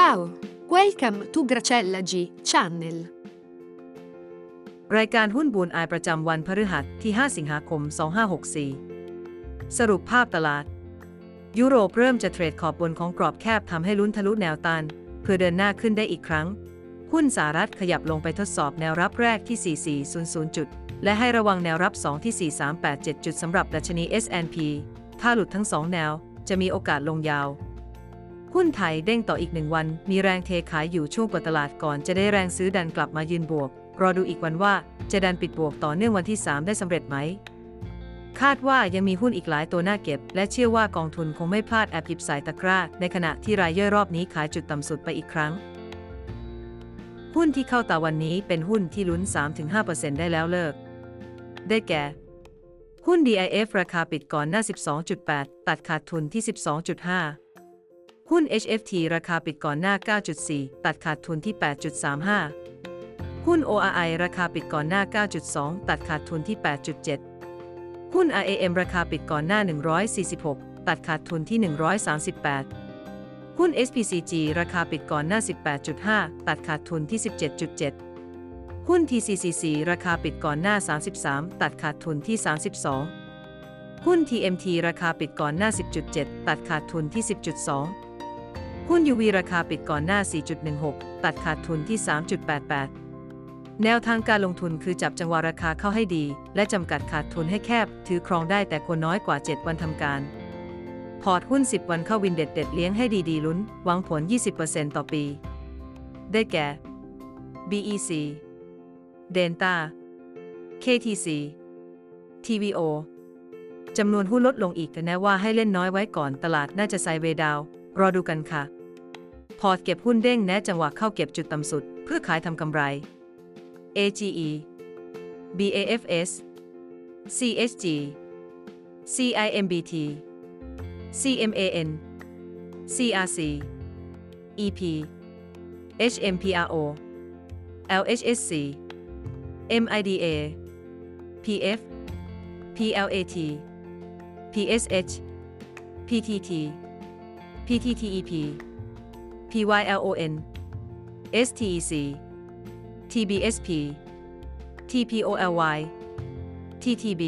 Ciao, welcome to Gracella G Channel. รายการหุ้นบูนอายประจำวันพฤหัสที่ 5 สิงหาคม 2564 สรุปภาพตลาด ยุโรปเริ่มจะเทรดขอบบนของกรอบแคบทำให้ลุ้นทะลุแนวต้านเพื่อเดินหน้าขึ้นได้อีกครั้ง หุ้นสหรัฐขยับลงไปทดสอบแนวรับแรกที่ 4400 จุด และให้ระวังแนวรับ 2 ที่ 4387 จุดสำหรับดัชนี S&P ถ้าหลุดทั้ง2แนว จะมีโอกาสลงยาว หุ้นไทยเด้งต่ออีกหนึ่งวัน มีแรงเทขายอยู่ช่วงเปิดตลาดก่อนจะได้แรงซื้อดันกลับมายืนบวก รอดูอีกวันว่าจะดันปิดบวกต่อเนื่องวันที่ 3 ได้สำเร็จไหม คาดว่ายังมีหุ้นอีกหลายตัวน่าเก็บ และเชื่อว่ากองทุนคงไม่พลาดแอบหยิบสายตะกร้า ในขณะที่รายย่อยรอบนี้ขายจุดต่ำสุดไปอีกครั้ง หุ้นที่เข้าตาวันนี้เป็นหุ้นที่ลุ้น 3-5%ได้แล้วเลิก ได้แก่หุ้น DIF ราคาปิดก่อนหน้า 12.8 ตัดขาดทุนที่ 12.5 หุ้น HFT ราคาปิดก่อนหน้า 9.4 ตัดขาดทุนที่ 8.35 หุ้น ORI ราคาปิดก่อนหน้า 9.2 ตัดขาดทุนที่ 8.7 หุ้น RAM ราคาปิดก่อนหน้า 146 ตัดขาดทุนที่ 138 หุ้น SPCG ราคาปิดก่อนหน้า 18.5 ตัดขาดทุนที่ 17.7 หุ้น TCCC ราคาปิดก่อนหน้า 33 ตัดขาดทุนที่ 32 หุ้น TMT ราคาปิดก่อนหน้า 10.7 ตัดขาดทุนที่ 10.2 หุ้น UV ราคาปิดก่อนหน้า 4.16 ตัดขาดทุนที่ 3.88 แนวทางการลงทุนคือจับจังหวะราคาเข้าให้ดี และจำกัดขาดทุนให้แคบ ถือครองได้แต่ควรน้อยกว่า 7 วันทำการ พอร์ตหุ้น 10 วันเข้าวินเด็ดเด็ดเลี้ยงให้ดีๆลุ้น หวังผล 20%ต่อปี ได้แก่ BEC Denta KTC TVO จำนวนหุ้นลดลงอีกแต่แนะว่าให้เล่นน้อยไว้ก่อนตลาดน่าจะไซเวย์ดาว รอดูกันค่ะ พอร์ตเก็บหุ้นเด้งแนะจังหวะเข้าเก็บจุดต่ำสุด เพื่อขายทำกำไร AGE BAFS CSG CIMBT CMAN CRC EP HMPRO LHSC MIDA PF PLAT PSH PTT PTTEP PYLON STEC TBSP TPOLY TTB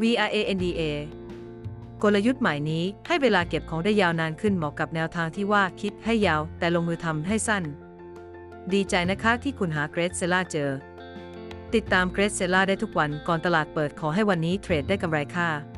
VRANDA กลยุทธ์ใหม่นี้ให้เวลาเก็บของได้ยาวนานขึ้นเหมาะกับแนวทางที่ว่าคิดให้ยาวแต่ลงมือทำให้สั้น ดีใจนะคะที่คุณหาเกรดเซล่าเจอ ติดตามเกรดเซล่าได้ทุกวันก่อนตลาดเปิดขอให้วันนี้เทรดได้กำไรค่ะ